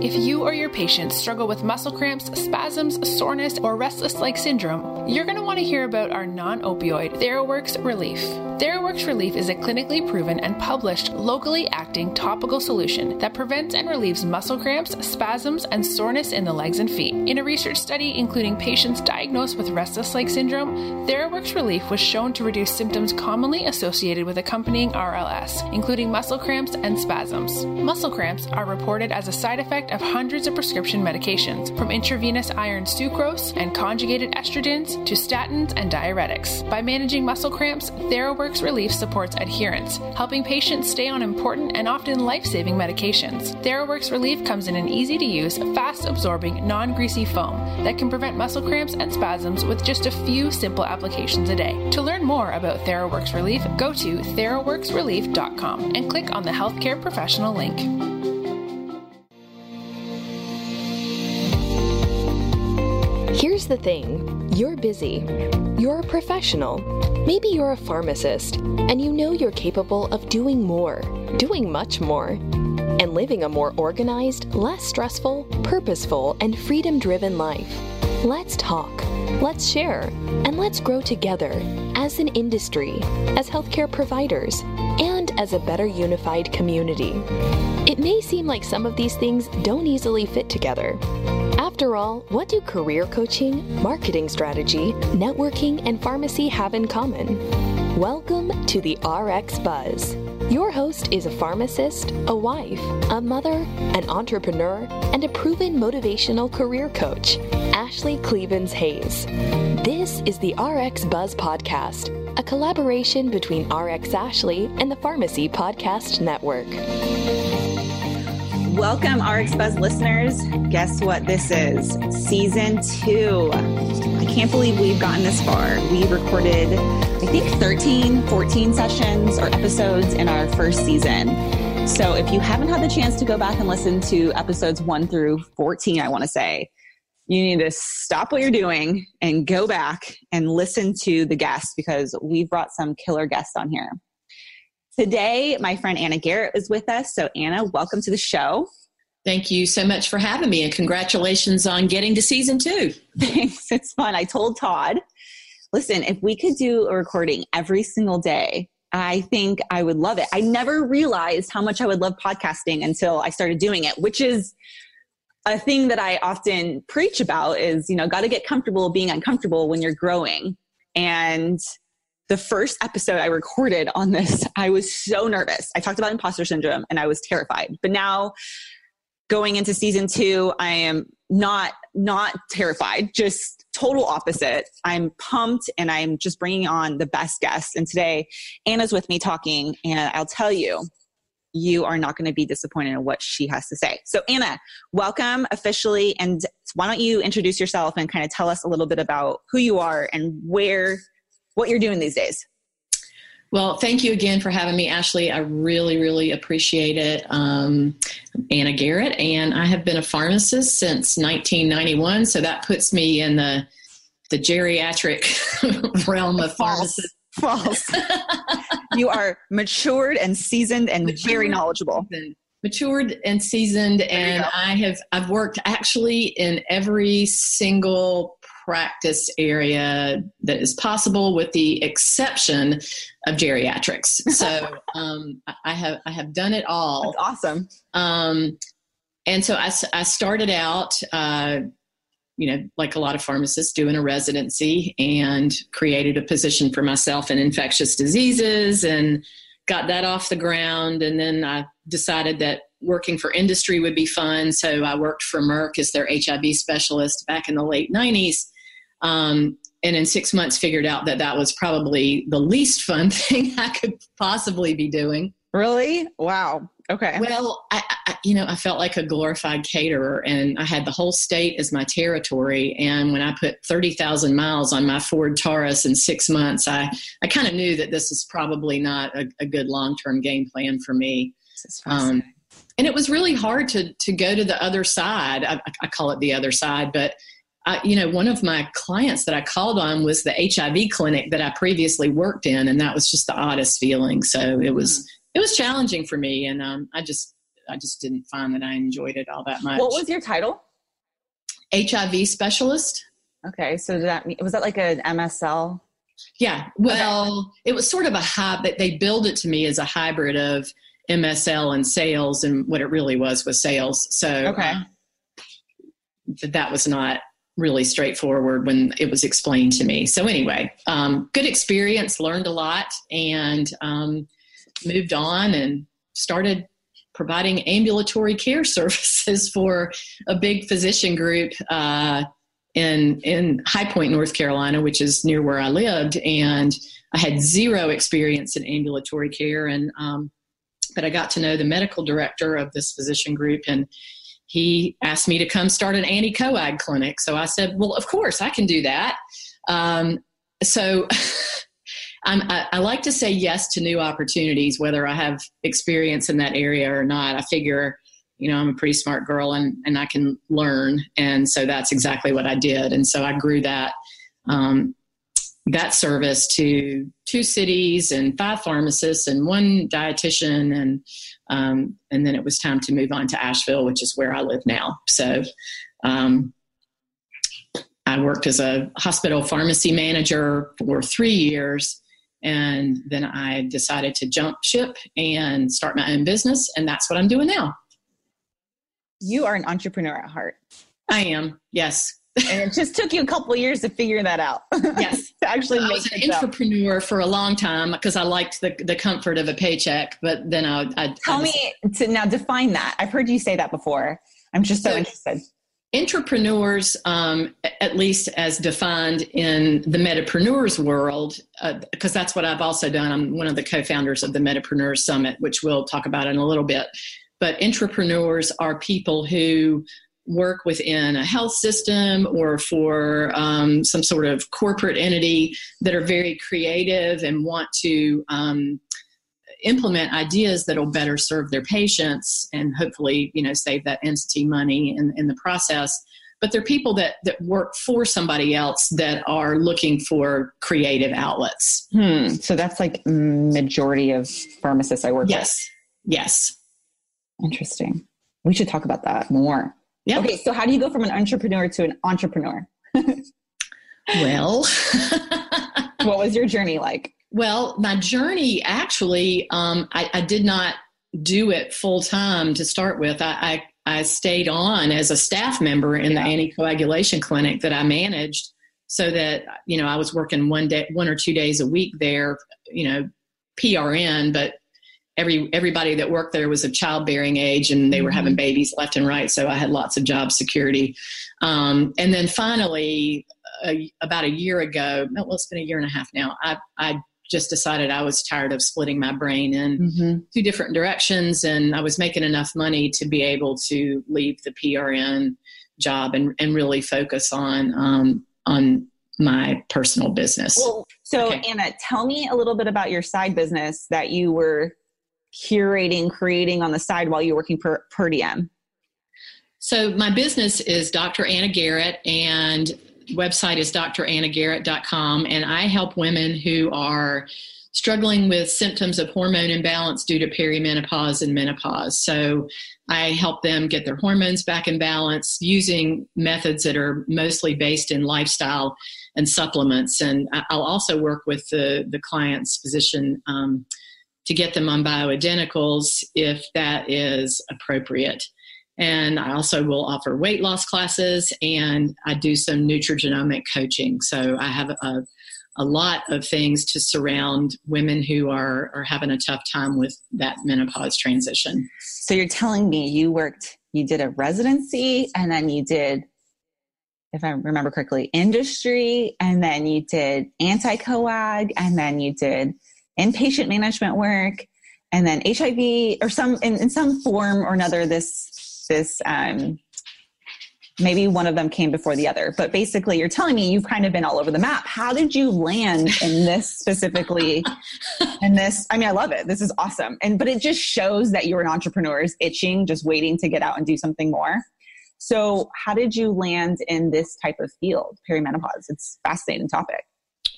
If you or your patients struggle with muscle cramps, spasms, soreness, or restless leg syndrome, you're going to want to hear about our non opioid TheraWorks Relief. TheraWorks Relief is a clinically proven and published locally acting topical solution that prevents and relieves muscle cramps, spasms, and soreness in the legs and feet. In a research study including patients diagnosed with restless leg syndrome, TheraWorks Relief was shown to reduce symptoms commonly associated with accompanying RLS, including muscle cramps and spasms. Muscle cramps are reported as a side effect hundreds of prescription medications, from intravenous iron sucrose and conjugated estrogens to statins and diuretics. By managing muscle cramps, TheraWorks Relief supports adherence, helping patients stay on important and often life saving medications. TheraWorks Relief comes in an easy to use, fast absorbing, non greasy foam that can prevent muscle cramps and spasms with just a few simple applications a day. To learn more about TheraWorks Relief, go to theraworksrelief.com and click on the healthcare professional link. The thing you're busy. You're a professional. Maybe you're a pharmacist, and you know you're capable of doing more, doing much more, and living a more organized, less stressful, purposeful, and freedom driven life. Let's talk, let's share, and let's grow together as an industry, as healthcare providers, and as a better unified community. It may seem like some of these things don't easily fit together. After all, what do career coaching, marketing strategy, networking, and pharmacy have in common? Welcome to the RX Buzz. Your host is a pharmacist, a wife, a mother, an entrepreneur, and a proven motivational career coach, Ashley Clevens Hayes. This is the RX Buzz Podcast, a collaboration between RX Ashley and the Pharmacy Podcast Network. Welcome, RX Buzz listeners. Guess what this is? Season two. I can't believe we've gotten this far. We recorded, I think, 13, 14 sessions or episodes in our first season. So if you haven't had the chance to go back and listen to episodes one through 14, I want to say, you need to stop what you're doing and go back and listen to the guests because we've brought some killer guests on here. Today, my friend Anna Garrett is with us. So, Anna, welcome to the show. Thank you so much for having me, and congratulations on getting to season two. Thanks. It's fun. I told Todd, listen, if we could do a recording every single day, I think I would love it. I never realized how much I would love podcasting until I started doing it, which is a thing that I often preach about is, you know, got to get comfortable being uncomfortable when you're growing. And the first episode I recorded on this, I was so nervous. I talked about imposter syndrome and I was terrified. But now going into season 2, I am not not terrified, just total opposite. I'm pumped and I'm just bringing on the best guests. And today Anna's with me talking and I'll tell you you are not going to be disappointed in what she has to say. So, Anna, welcome officially. And why don't you introduce yourself and kind of tell us a little bit about who you are and where what you're doing these days. Well, thank you again for having me, Ashley. I really, really appreciate it. Um, Anna Garrett, and I have been a pharmacist since 1991, so that puts me in the the geriatric realm of pharmacists. False. you are matured and seasoned and matured, very knowledgeable. And Matured and seasoned, and I have I've worked actually in every single practice area that is possible, with the exception of geriatrics. So um, I have I have done it all. That's awesome. Um, and so I, I started out, uh, you know, like a lot of pharmacists, doing a residency and created a position for myself in infectious diseases and got that off the ground. And then I decided that working for industry would be fun. So I worked for Merck as their HIV specialist back in the late 90s. Um, and in six months, figured out that that was probably the least fun thing I could possibly be doing. Really? Wow. Okay. Well, I, I, you know, I felt like a glorified caterer, and I had the whole state as my territory. And when I put thirty thousand miles on my Ford Taurus in six months, I I kind of knew that this is probably not a, a good long term game plan for me. Um, and it was really hard to to go to the other side. I, I call it the other side, but I, you know, one of my clients that I called on was the HIV clinic that I previously worked in, and that was just the oddest feeling. So it was mm. it was challenging for me, and um, I just I just didn't find that I enjoyed it all that much. What was your title? HIV specialist. Okay, so that was that like an MSL? Yeah, well, okay. it was sort of a hybrid. They billed it to me as a hybrid of MSL and sales, and what it really was was sales. So okay. Uh, that was not really straightforward when it was explained to me. So anyway, um, good experience, learned a lot, and um, moved on and started providing ambulatory care services for a big physician group uh, in in High Point, North Carolina, which is near where I lived, and I had zero experience in ambulatory care, and um, but I got to know the medical director of this physician group, and he asked me to come start an anti-coag clinic. So I said, well, of course I can do that. Um, so I, I like to say yes to new opportunities, whether I have experience in that area or not. I figure, you know, I'm a pretty smart girl and, and I can learn. And so that's exactly what I did. And so I grew that, um, that service to two cities and five pharmacists and one dietitian and um, and then it was time to move on to Asheville, which is where I live now. So um, I worked as a hospital pharmacy manager for three years. And then I decided to jump ship and start my own business. And that's what I'm doing now. You are an entrepreneur at heart. I am, yes and it just took you a couple years to figure that out. Yes, to actually I was an entrepreneur for a long time because I liked the the comfort of a paycheck. But then I, I tell I me to now define that. I've heard you say that before. I'm just so, so interested. Intrapreneurs, um, at least as defined in the Medipreneurs world, because uh, that's what I've also done. I'm one of the co-founders of the Medipreneurs Summit, which we'll talk about in a little bit. But intrapreneurs are people who work within a health system or for um, some sort of corporate entity that are very creative and want to um, implement ideas that will better serve their patients and hopefully you know save that entity money in, in the process but they're people that, that work for somebody else that are looking for creative outlets hmm. so that's like majority of pharmacists i work with. yes. yes interesting we should talk about that more yeah. Okay, so how do you go from an intrapreneur to an entrepreneur? well, what was your journey like? Well, my journey actually, um, I, I, did not do it full time to start with. I, I, I, stayed on as a staff member in yeah. the anticoagulation clinic that I managed, so that you know I was working one day, one or two days a week there. You know, PRN, but every everybody that worked there was of childbearing age and they were having mm-hmm. babies left and right so i had lots of job security um, and then finally a, about a year ago well it's been a year and a half now i, I just decided i was tired of splitting my brain in mm-hmm. two different directions and i was making enough money to be able to leave the prn job and, and really focus on um, on my personal business. Well, so okay. Anna, tell me a little bit about your side business that you were curating, creating on the side while you're working for per diem? So my business is Dr. Anna Garrett and website is drannagarrett.com and I help women who are struggling with symptoms of hormone imbalance due to perimenopause and menopause. So I help them get their hormones back in balance using methods that are mostly based in lifestyle and supplements. And I'll also work with the, the client's physician um, to get them on bioidenticals if that is appropriate. And I also will offer weight loss classes and I do some nutrigenomic coaching. So I have a, a lot of things to surround women who are, are having a tough time with that menopause transition. So you're telling me you worked, you did a residency and then you did, if I remember correctly, industry, and then you did anti coag, and then you did inpatient management work, and then HIV or some in, in some form or another. This this um, maybe one of them came before the other, but basically, you're telling me you've kind of been all over the map. How did you land in this specifically? and this, I mean, I love it. This is awesome. And but it just shows that you're an entrepreneur is itching, just waiting to get out and do something more. So, how did you land in this type of field, perimenopause? It's a fascinating topic.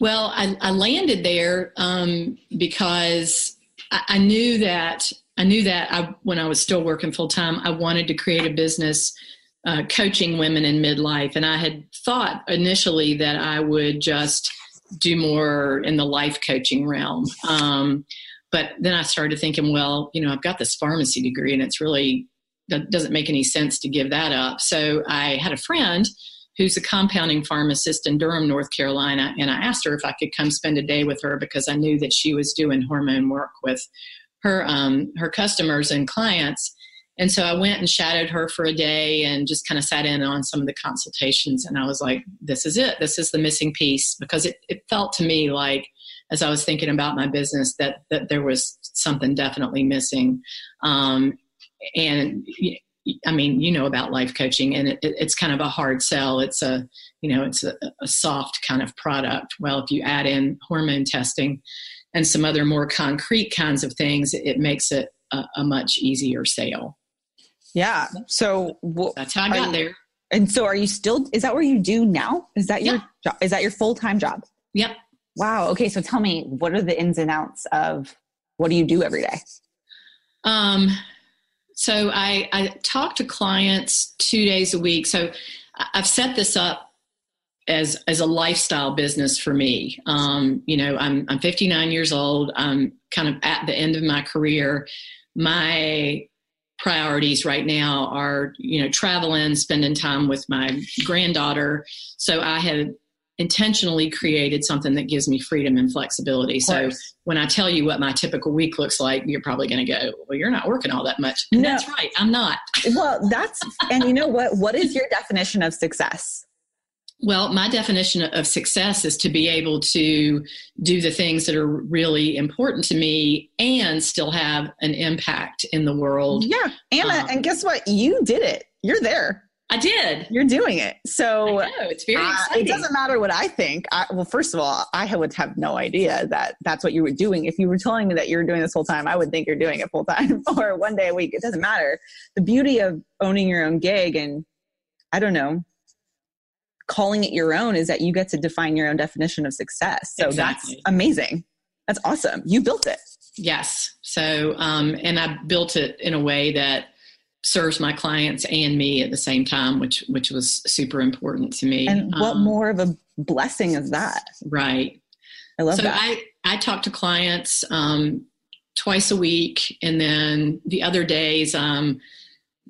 Well, I, I landed there um, because I, I, knew that I knew that I, when I was still working full time, I wanted to create a business uh, coaching women in midlife, and I had thought initially that I would just do more in the life coaching realm. Um, but then I started thinking, well, you know, I've got this pharmacy degree, and it's really that doesn't make any sense to give that up. So I had a friend who's a compounding pharmacist in Durham, North Carolina, and I asked her if I could come spend a day with her because I knew that she was doing hormone work with her um, her customers and clients. And so I went and shadowed her for a day and just kind of sat in on some of the consultations. And I was like, this is it. This is the missing piece because it, it felt to me like, as I was thinking about my business, that, that there was something definitely missing. Um, and I mean, you know about life coaching, and it, it's kind of a hard sell. It's a, you know, it's a, a, soft kind of product. Well, if you add in hormone testing and some other more concrete kinds of things, it makes it a, a much easier sale. Yeah. So that's how I got you, there. And so, are you still? Is that where you do now? Is that your job? Is that your full time job? Yep. Wow. Okay. So tell me, what are the ins and outs of what do you do every day? Um, so I, I talk to clients two days a week. So I've set this up as as a lifestyle business for me. Um, you know, I'm I'm 59 years old. I'm kind of at the end of my career. My priorities right now are you know traveling, spending time with my granddaughter. So I have intentionally created something that gives me freedom and flexibility. So when I tell you what my typical week looks like, you're probably going to go, "Well, you're not working all that much." And no. that's right, I'm not. well, that's and you know what? What is your definition of success? Well, my definition of success is to be able to do the things that are really important to me and still have an impact in the world. Yeah. Anna, um, and guess what? You did it. You're there. I did. You're doing it. So know, it's very uh, It doesn't matter what I think. I, well, first of all, I would have no idea that that's what you were doing. If you were telling me that you're doing this full time, I would think you're doing it full time or one day a week. It doesn't matter. The beauty of owning your own gig and I don't know, calling it your own is that you get to define your own definition of success. So exactly. that's amazing. That's awesome. You built it. Yes. So, um, and I built it in a way that serves my clients and me at the same time, which which was super important to me. And what um, more of a blessing is that? Right. I love that. so that. I I talk to clients um, twice a week, and then the other days um,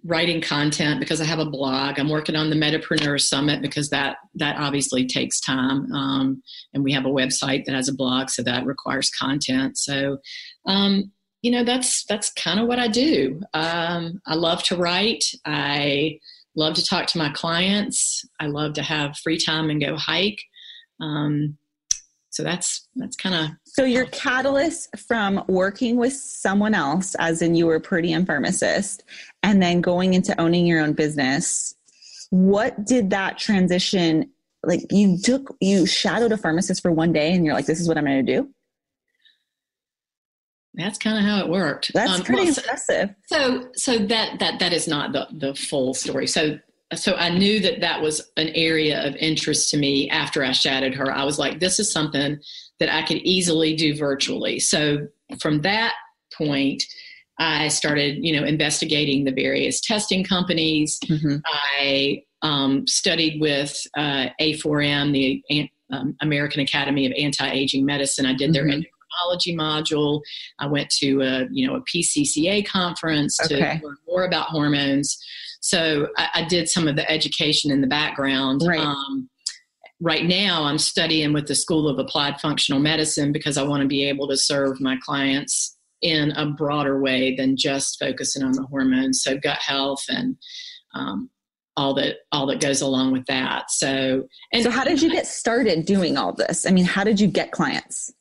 writing content because I have a blog. I'm working on the Medipreneur Summit because that that obviously takes time, um, and we have a website that has a blog, so that requires content. So um, you know that's that's kind of what I do. Um, I love to write. I love to talk to my clients. I love to have free time and go hike. Um, so that's that's kind of so your catalyst from working with someone else, as in you were a per pharmacist, and then going into owning your own business. What did that transition like? You took you shadowed a pharmacist for one day, and you're like, "This is what I'm going to do." That's kind of how it worked. That's um, pretty well, impressive. So, so that that that is not the the full story. So, so I knew that that was an area of interest to me after I shadowed her. I was like, this is something that I could easily do virtually. So, from that point, I started, you know, investigating the various testing companies. Mm-hmm. I um, studied with uh, A4M, the um, American Academy of Anti-Aging Medicine. I did their mm-hmm module. I went to a you know a PCCA conference to learn more about hormones. So I, I, did some of the education in the background. Right. Um, right now, I'm studying with the School of Applied Functional Medicine because I want to be able to serve my clients in a broader way than just focusing on the hormones. So gut health and um, all that all that goes along with that. So, and so how did you get started doing all this? I mean, how did you get clients?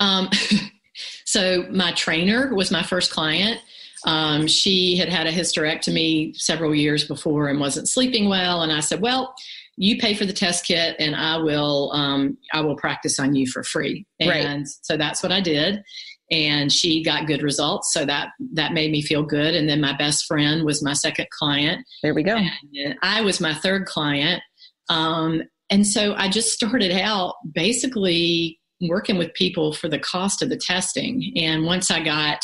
Um, so my trainer was my first client. Um, she had had a hysterectomy several years before and wasn't sleeping well, and I said, "Well, you pay for the test kit, and I will um, I will practice on you for free." And right. so that's what I did. and she got good results so that that made me feel good and then my best friend was my second client there we go and i was my third client um, and so i just started out basically working with people for the cost of the testing. And once i got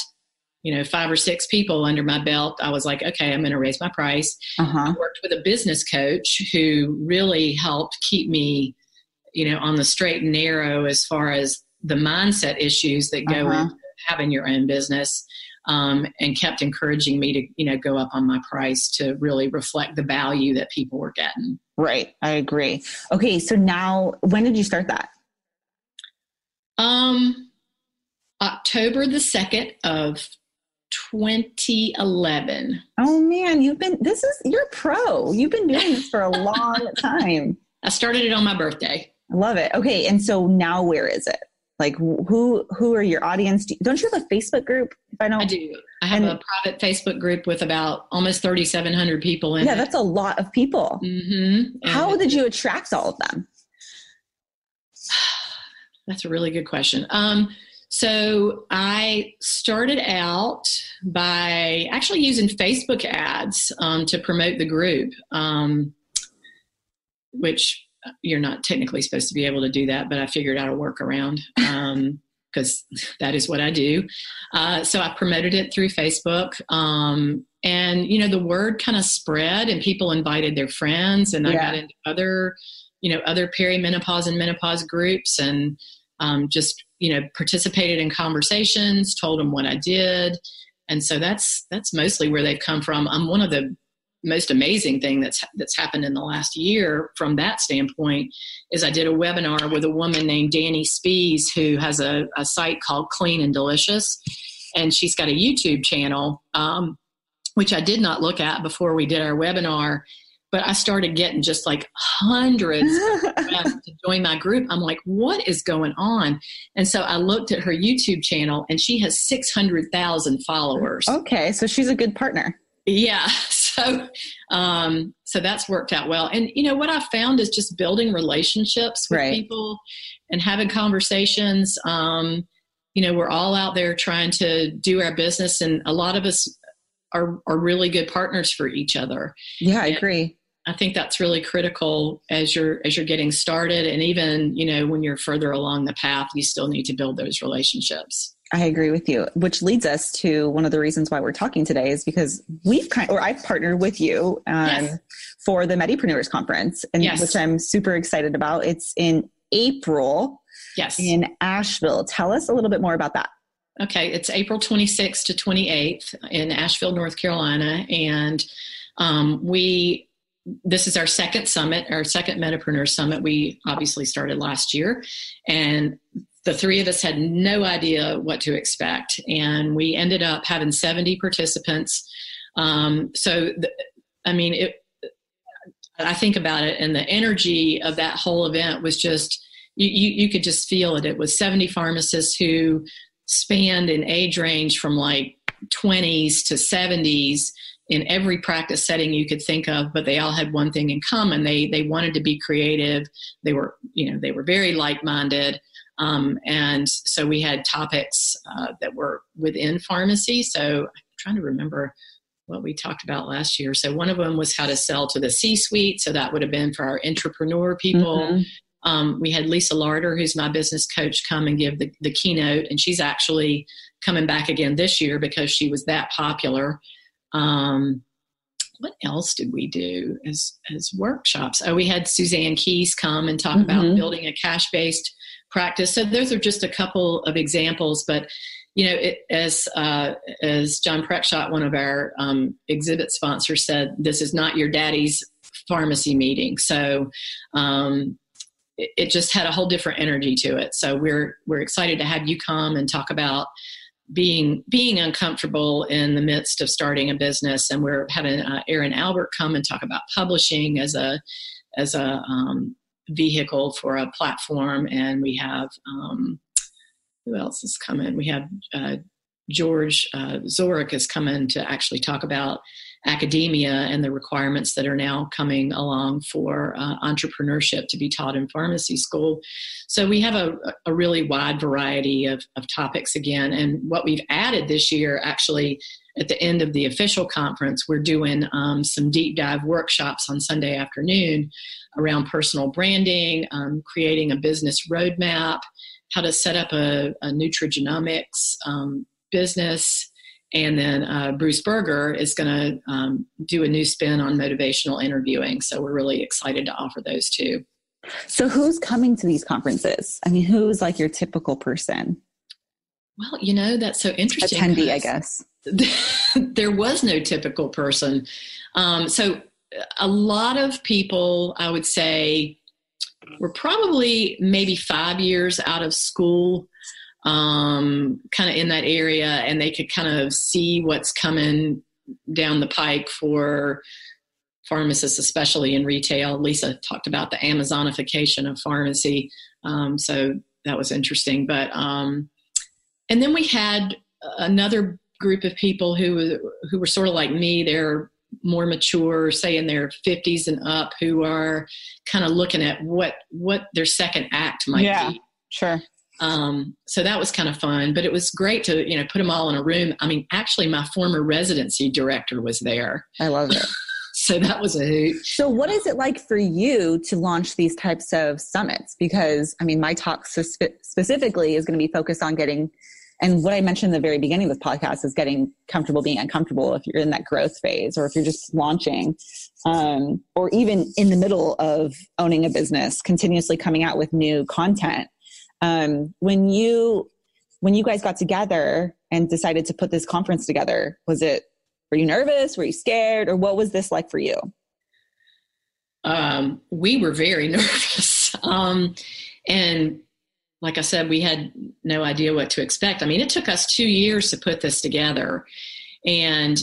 you know five or six people under my belt i was like okay i'm going to raise my price. Uh-huh. i worked with a business coach who really helped keep me you know on the straight and narrow as far as the mindset issues that go uh-huh. into having your own business um, and kept encouraging me to you know go up on my price to really reflect the value that people were getting. Right. I agree. Okay so now when did you start that um october the 2nd of 2011 oh man you've been this is you're pro. You've been doing this for a long time. I started it on my birthday. I love it. Okay and so now where is it? Like who who are your audience? Don't you have a facebook group if i don't, i do. I have and, a private facebook group with about almost 3700 people in yeah it. that's a lot of people. Mm-hmm. how did you attract all of them that's a really good question um, so i started out by actually using facebook ads um, to promote the group um, which you're not technically supposed to be able to do that, but I figured out a workaround because um, that is what I do. Uh, so I promoted it through Facebook. Um, and, you know, the word kind of spread and people invited their friends and I got into other, you know, other perimenopause and menopause groups and um, just, you know, participated in conversations, told them what I did. And so that's that's mostly where they've come from. I'm one of the most amazing thing that's that's happened in the last year from that standpoint is I did a webinar with a woman named Dani Spies who has a, a site called Clean and Delicious, and she's got a YouTube channel, um, which I did not look at before we did our webinar. But I started getting just like hundreds to join my group. I'm like, what is going on? And so I looked at her YouTube channel, and she has 600,000 followers. Okay, so she's a good partner. Yeah. So, um, so that's worked out well. And you know what I found is just building relationships with right. people and having conversations. Um, you know, we're all out there trying to do our business, and a lot of us are are really good partners for each other. Yeah, I and agree. I think that's really critical as you're as you're getting started, and even you know when you're further along the path, you still need to build those relationships. I agree with you, which leads us to one of the reasons why we're talking today is because we've kind or I've partnered with you um, yes. for the Medipreneurs Conference, and yes. which I'm super excited about. It's in April. Yes. In Asheville. Tell us a little bit more about that. Okay, it's April 26th to 28th in Asheville, North Carolina, and um, we this is our second summit, our second Medipreneur Summit. We obviously started last year, and the three of us had no idea what to expect. And we ended up having 70 participants. Um, so, the, I mean, it, I think about it, and the energy of that whole event was just, you, you, you could just feel it. It was 70 pharmacists who spanned an age range from like 20s to 70s in every practice setting you could think of but they all had one thing in common they they wanted to be creative they were you know they were very like-minded um, and so we had topics uh, that were within pharmacy. So I'm trying to remember what we talked about last year. So one of them was how to sell to the C suite. So that would have been for our entrepreneur people. Mm-hmm. Um, we had Lisa Larter, who's my business coach, come and give the, the keynote. And she's actually coming back again this year because she was that popular. Um, what else did we do as as workshops? Oh, we had Suzanne Keys come and talk mm-hmm. about building a cash based practice. So those are just a couple of examples, but you know, it, as uh, as John Preckschott, one of our um, exhibit sponsors, said, this is not your daddy's pharmacy meeting. So um, it, it, just had a whole different energy to it. So we're we're excited to have you come and talk about being being uncomfortable in the midst of starting a business. And we're having uh, Erin Albert come and talk about publishing as a as a um, vehicle for a platform, and we have um, who else is coming? We have uh, George uh, Zorik is coming to actually talk about academia and the requirements that are now coming along for uh, entrepreneurship to be taught in pharmacy school. So we have a, a really wide variety of, of topics again. And what we've added this year, actually, at the end of the official conference, we're doing um, some deep dive workshops on Sunday afternoon around personal branding, um, creating a business roadmap, how to set up a, a nutrigenomics um, business and then uh, Bruce Berger is going to um, do a new spin on motivational interviewing. So we're really excited to offer those too. So who's coming to these conferences? I mean, who's like your typical person? Well, you know, that's so interesting. Attendee, I guess. there was no typical person. Um, so a lot of people, I would say, were probably maybe five years out of school um, kind of in that area and they could kind of see what's coming down the pike for pharmacists, especially in retail. Lisa talked about the Amazonification of pharmacy. Um, so that was interesting. But, um, and then we had another group of people who, who were sort of like me. They're more mature, say in their 50s and up, who are kind of looking at what, what their second act might yeah, be. Sure. Um, so that was kind of fun, but it was great to, you know, put them all in a room. I mean, actually my former residency director was there. I love it. so that was a hoot. So what is it like for you to launch these types of summits? Because I mean, my talk spe- specifically is going to be focused on getting, and what I mentioned in the very beginning of this podcast is getting comfortable being uncomfortable if you're in that growth phase or if you're just launching, um, or even in the middle of owning a business, continuously coming out with new content um, when you when you guys got together and decided to put this conference together, was it were you nervous? Were you scared? Or what was this like for you? Um, we were very nervous. um, and like I said, we had no idea what to expect. I mean, it took us two years to put this together. And,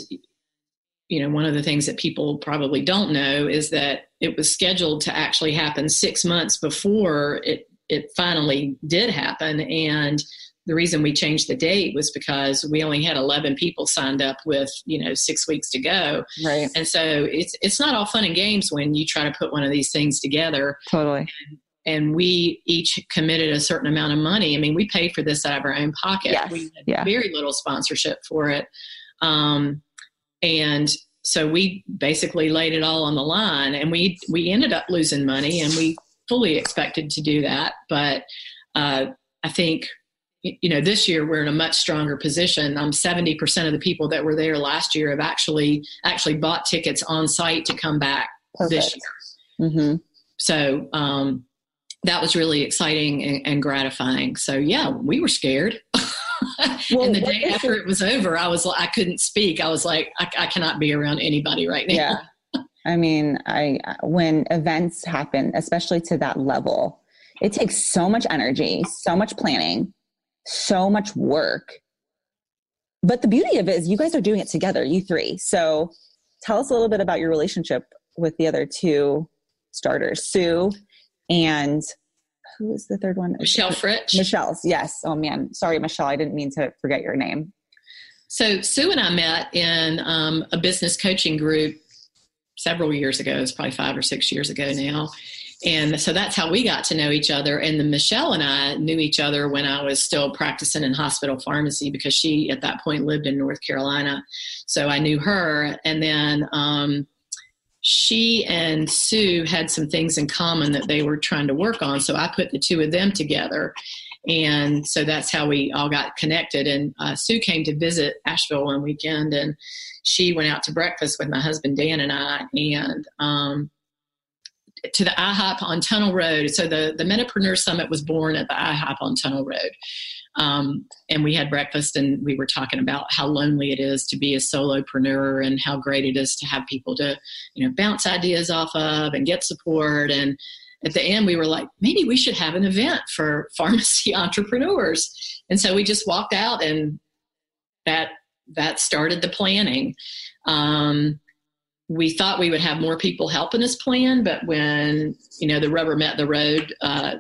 you know, one of the things that people probably don't know is that it was scheduled to actually happen six months before it it finally did happen. And the reason we changed the date was because we only had 11 people signed up with you know six weeks to go. Right. And so it's it's not all fun and games when you try to put one of these things together. Totally. And, and we each committed a certain amount of money. I mean we paid for this out of our own pocket. Yes. we had yeah. very little sponsorship for it. Um, and so we basically laid it all on the line and we we ended up losing money and we fully expected to do that, but uh, I think you know this year we're in a much stronger position. Um, seventy percent of the people that were there last year have actually actually bought tickets on site to come back Perfect. this year. Mm-hmm. So um, that was really exciting and, and, gratifying. So yeah, we were scared. well, and the day after it was over, I was I couldn't speak. I was like, I, I cannot be around anybody right now. Yeah. I mean, I when events happen, especially to that level, it takes so much energy, so much planning, so much work. But the beauty of it is you guys are doing it together, you three. So tell us a little bit about your relationship with the other two starters, Sue and who is the third one? Michelle Fritch. Michelle's, yes. Oh man, sorry, Michelle. I didn't mean to forget your name. So Sue and I met in um, a business coaching group several years ago. It's probably five or six years ago now. And so that's how we got to know each other. And then Michelle and I knew each other when I was still practicing in hospital pharmacy because she, at that point, lived in North Carolina. So I knew her. And then um, she and Sue had some things in common that they were trying to work on. So I put the two of them together. And so that's how we all got connected. And uh, Sue came to visit Asheville one weekend and she went out to breakfast with my husband Dan and I, and um, to the IHOP on Tunnel Road. So the the Medipreneur Summit was born at the IHOP on Tunnel Road. Um, and we had breakfast and we were talking about how lonely it is to be a solopreneur and how great it is to have people to you know bounce ideas off of and get support and at the end we were like maybe we should have an event for pharmacy entrepreneurs and so we just walked out and that that started the planning. Um, we thought we would have more people helping us plan, but when you know the rubber met the road, uh,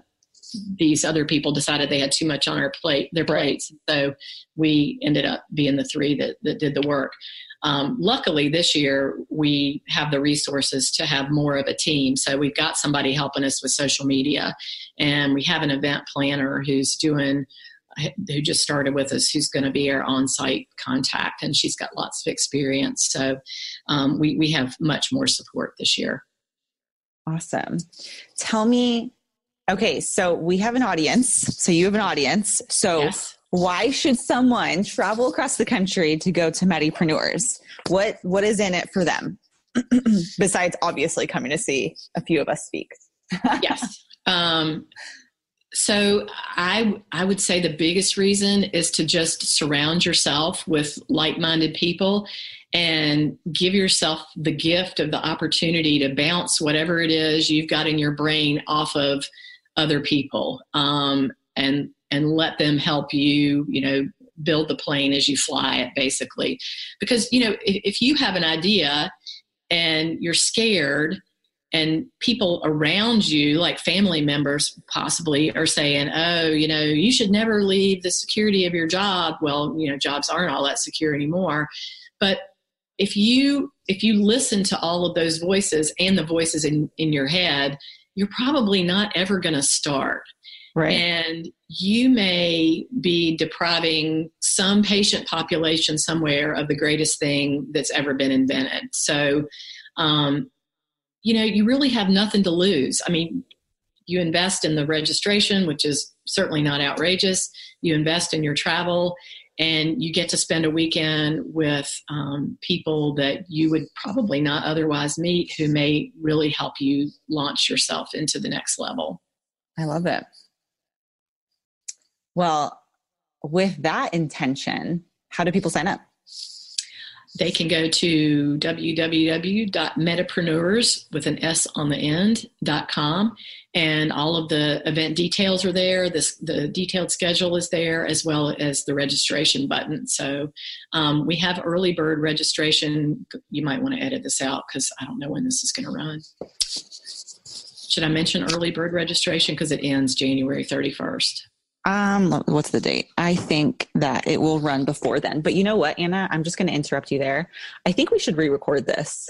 these other people decided they had too much on our plate, their plates. So we ended up being the three that, that did the work. Um, luckily this year we have the resources to have more of a team. So we've got somebody helping us with social media, and we have an event planner who's doing who just started with us, who's going to be our on-site contact, and she's got lots of experience. So um, we we have much more support this year. Awesome. Tell me, okay, so we have an audience. So you have an audience. So yes. Why should someone travel across the country to go to Medipreneurs? What what is in it for them? Besides obviously coming to see a few of us speak. yes. Um, so I I would say the biggest reason is to just surround yourself with like-minded people and give yourself the gift of the opportunity to bounce whatever it is you've got in your brain off of other people um, and and let them help you you know build the plane as you fly it basically. Because you know if, if you have an idea and you're scared and people around you like family members possibly are saying oh you know you should never leave the security of your job. Well you know jobs aren't all that secure anymore. But if you if you listen to all of those voices and the voices in in your head you're probably not ever going to start right and you may be depriving some patient population somewhere of the greatest thing that's ever been invented so um, you know, you really have nothing to lose. I mean, you invest in the registration, which is certainly not outrageous. You invest in your travel, and you get to spend a weekend with um, people that you would probably not otherwise meet who may really help you launch yourself into the next level. I love it. Well, with that intention, how do people sign up? they can go to www.medipreneurs with an S on the end.com and all of the event details are there. This, the detailed schedule is there as well as the registration button. So um, we have early bird registration. You might want to edit this out because I don't know when this is going to run. Should I mention early bird registration because it ends January 31st? Um, what's the date? I think that it will run before then. But you know what, Anna? I'm just going to interrupt you there. I think we should re-record this.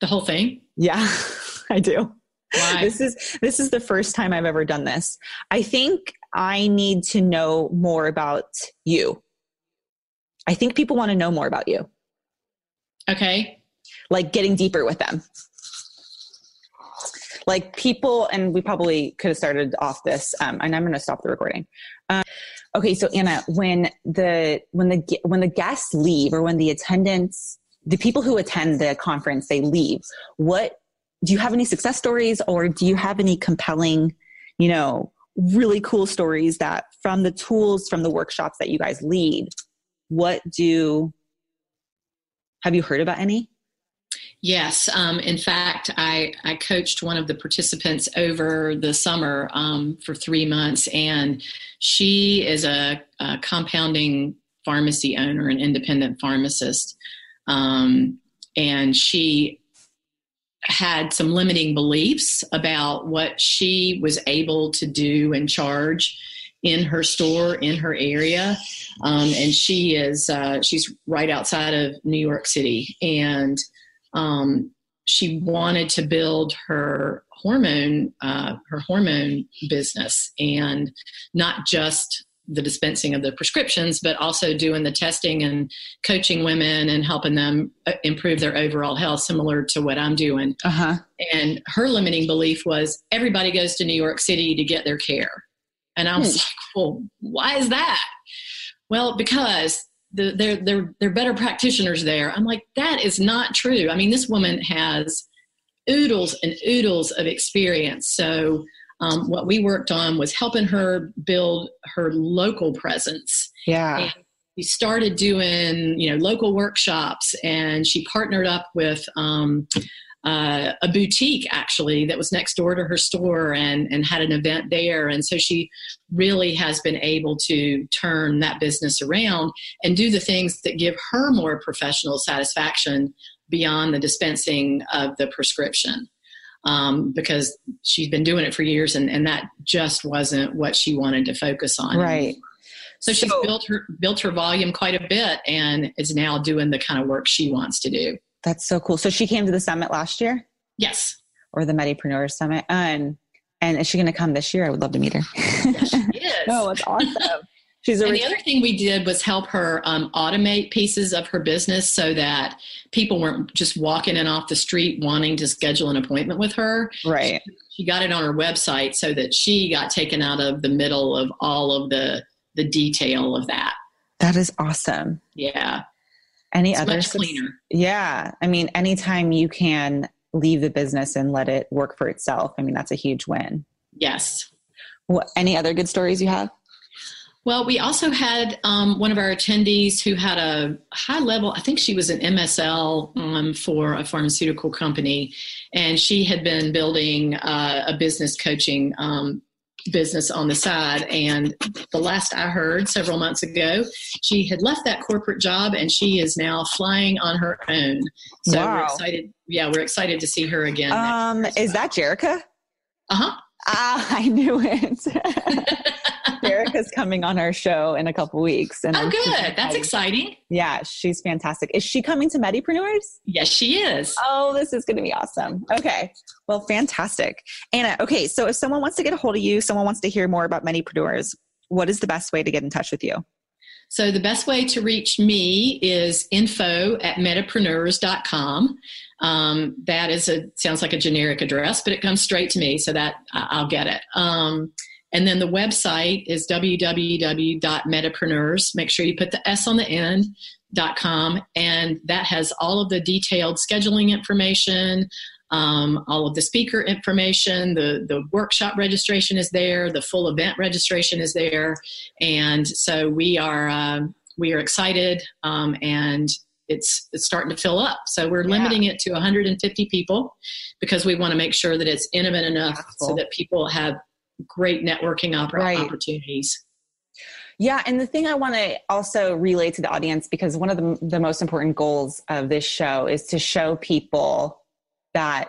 The whole thing? Yeah, I do. Why? This is this is the first time I've ever done this. I think I need to know more about you. I think people want to know more about you. Okay. Like getting deeper with them like people and we probably could have started off this um, and i'm going to stop the recording. Um, okay so anna when the when the when the guests leave or when the attendants the people who attend the conference they leave what do you have any success stories or do you have any compelling you know really cool stories that from the tools from the workshops that you guys lead what do have you heard about any Yes. Um, in fact, I, I coached one of the participants over the summer um, for three months, and she is a, a compounding pharmacy owner, an independent pharmacist. Um, and she had some limiting beliefs about what she was able to do and charge in her store in her area um, and she is uh, she's right outside of new york city and um, she wanted to build her hormone uh, her hormone business and not just the dispensing of the prescriptions but also doing the testing and coaching women and helping them uh, improve their overall health similar to what i'm doing uh-huh. and her limiting belief was everybody goes to new york city to get their care and i was hmm. like well why is that well because the, they're they're they're better practitioners there. I'm like that is not true. I mean, this woman has oodles and oodles of experience. So um, what we worked on was helping her build her local presence. Yeah. And we started doing you know local workshops, and she partnered up with. Um, uh, a boutique actually that was next door to her store and, and had an event there. And so she really has been able to turn that business around and do the things that give her more professional satisfaction beyond the dispensing of the prescription. Um, because she's been doing it for years and, and that just wasn't what she wanted to focus on. Right. So she's So- built her built her volume quite a bit and is now doing the kind of work she wants to do. That's so cool. So she came to the summit last year Yes. or the Medipreneur Summit. Um, and is she going to come this year? I would love to meet her. Yes, she is. oh, it's awesome. She's a And ret- the other thing we did was help her um, automate pieces of her business so that people weren't just walking in off the street wanting to schedule an appointment with her. right. She got it on her website so that she got taken out of the middle of all of the the detail of that. That is awesome. Yeah, Any it's other much cleaner. Yeah. I mean, anytime you can leave the business and let it work for itself, I mean, that's a huge win. Yes. What, any other good stories you have? Well, we also had um, one of our attendees who had a high level, I think she was an MSL um, for a pharmaceutical company, and she had been building uh, a business coaching um, business on the side. And the last I heard several months ago, she had left that corporate job and she is now flying on her own. So we're excited. Yeah, we're excited to see her again. Um, is that Jerica? uh huh. Ah, I knew it. Jerica's coming on our show in a couple weeks. And Oh, I'm good. That's exciting. Yeah, she's fantastic. Is she coming to Medipreneurs? Yes, she is. Oh, this is going to be awesome. Okay. Well, fantastic. Anna, okay. So if someone wants to get a hold of you, someone wants to hear more about Medipreneurs, what is the best way to get in touch with you? So the best way to reach me is info at medipreneurs.com. Um, that is a sounds like a generic address, but it comes straight to me, so that I'll get it. Um, and then the website is www.medipreneurs. Make sure you put the S on the end. Dot com and that has all of the detailed scheduling information um, all of the speaker information the the workshop registration is there the full event registration is there and so we are um, we are excited um, and it's it's starting to fill up so we're Yeah. limiting it to 150 people because we want to make sure that it's intimate enough so that people have great networking oppor- Right. opportunities Yeah, and the thing I want to also relay to the audience because one of the, the most important goals of this show is to show people that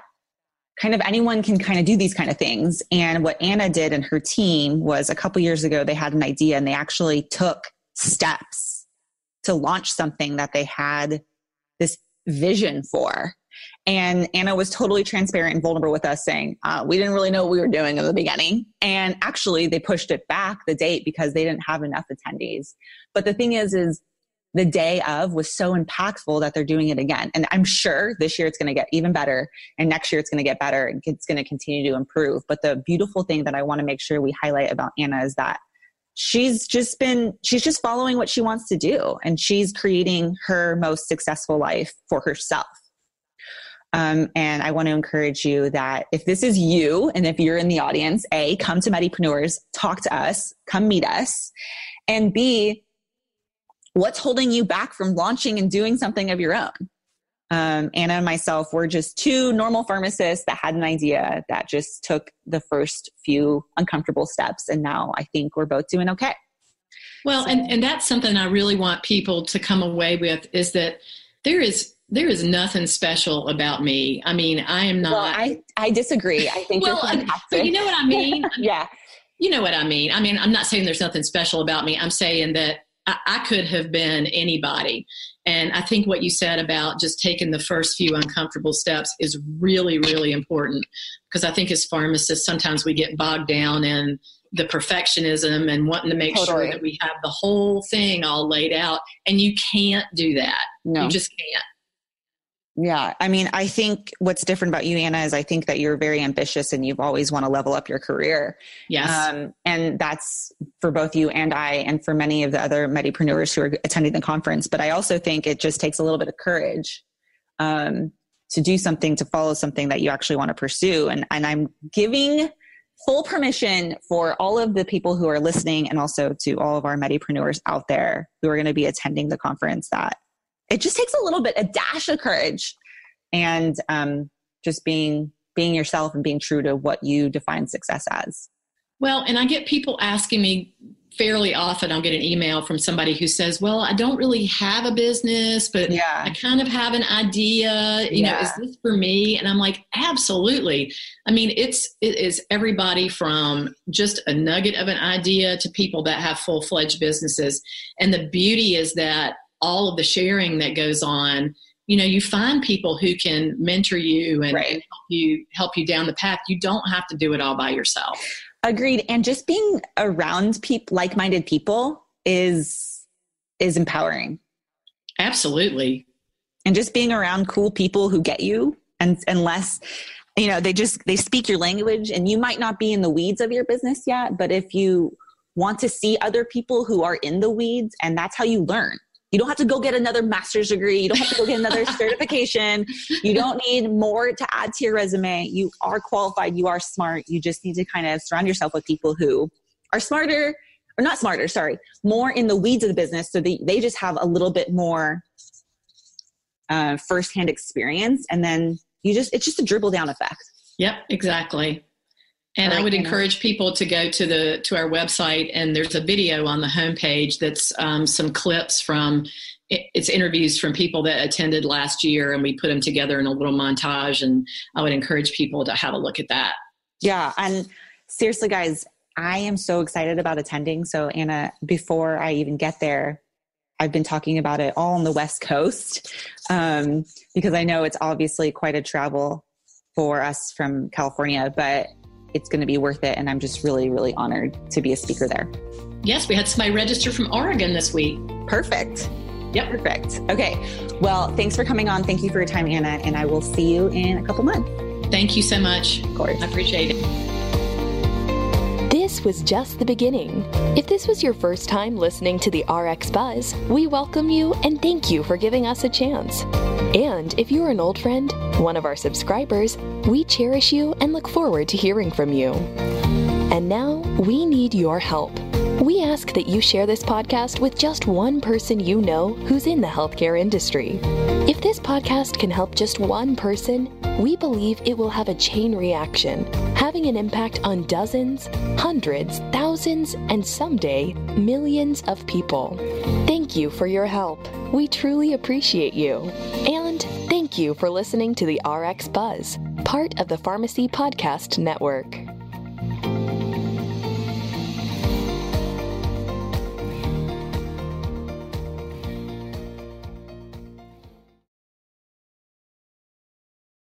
kind of anyone can kind of do these kind of things. And what Anna did and her team was a couple years ago, they had an idea and they actually took steps to launch something that they had this vision for. And Anna was totally transparent and vulnerable with us, saying, uh, We didn't really know what we were doing in the beginning. And actually, they pushed it back the date because they didn't have enough attendees. But the thing is, is the day of was so impactful that they're doing it again. And I'm sure this year it's going to get even better. And next year it's going to get better and it's going to continue to improve. But the beautiful thing that I want to make sure we highlight about Anna is that she's just been, she's just following what she wants to do. And she's creating her most successful life for herself. Um, and I want to encourage you that if this is you and if you're in the audience, A, come to Medipreneurs, talk to us, come meet us. And B, what's holding you back from launching and doing something of your own? Um, Anna and myself were just two normal pharmacists that had an idea that just took the first few uncomfortable steps. And now I think we're both doing okay. Well, and, and that's something I really want people to come away with is that there is there is nothing special about me. I mean, I am not. Well, I, I disagree. I think well, you're uh, but you know what I mean. yeah. you know what I mean. I mean, I'm not saying there's nothing special about me. I'm saying that I, I could have been anybody. And I think what you said about just taking the first few uncomfortable steps is really, really important because I think as pharmacists, sometimes we get bogged down in the perfectionism and wanting to make Totally. sure that we have the whole thing all laid out. And you can't do that. No. You just can't. Yeah. I mean, I think what's different about you, Anna, is I think that you're very ambitious and you've always want to level up your career. Yes. Um, and that's for both you and I, and for many of the other Medipreneurs who are attending the conference. But I also think it just takes a little bit of courage um, to do something, to follow something that you actually want to pursue. And, and I'm giving full permission for all of the people who are listening and also to all of our Medipreneurs out there who are going to be attending the conference that it just takes a little bit, a dash of courage and um, just being being yourself and being true to what you define success as. Well, and I get people asking me, fairly often I'll get an email from somebody who says, "Well, I don't really have a business, but Yeah. I kind of have an idea. You know, is this for me?" And I'm like, "Absolutely." I mean, it's it is everybody from just a nugget of an idea to people that have full fledged businesses. And the beauty is that all of the sharing that goes on. You know, you find people who can mentor you and, Right. and help you help you down the path. You don't have to do it all by yourself. Agreed. And just being around people, like-minded people, is is empowering. Absolutely. And just being around cool people who get you, and unless you know they just they speak your language, and you might not be in the weeds of your business yet, but if you want to see other people who are in the weeds, and that's how you learn. You don't have to go get another master's degree. You don't have to go get another certification. You don't need more to add to your resume. You are qualified. You are smart. You just need to kind of surround yourself with people who are smarter, or not smarter, sorry, more in the weeds of the business so they, they just have a little bit more uh, firsthand experience. And then you just, it's just a dribble down effect. Yep, exactly. And I I like would encourage people to go to the to our website, and there's a video on the homepage that's um, some clips from it's interviews from people that attended last year, and we put them together in a little montage. And I would encourage people to have a look at that. Yeah. And seriously, guys, I am so excited about attending. So, Anna, before I even get there, I've been talking about it all on the West Coast um, because I know it's obviously quite a travel for us from California, but it's going to be worth it. And I'm just really, really honored to be a speaker there. Yes, we had somebody register from Oregon this week. Perfect. Yep. Perfect. Okay. Well, thanks for coming on. Thank you for your time, Anna. And I will see you in a couple months. Thank you so much. Of course. I appreciate it. This was just the beginning. If this was your first time listening to the RX Buzz, we welcome you and thank you for giving us a chance. And if you're an old friend, one of our subscribers, we cherish you and look forward to hearing from you. And now we need your help. We ask that you share this podcast with just one person you know who's in the healthcare industry. If this podcast can help just one person, we believe it will have a chain reaction, having an impact on dozens, hundreds, thousands, and someday millions of people. Thank you for your help. We truly appreciate you. And thank you for listening to the RX Buzz, part of the Pharmacy Podcast Network.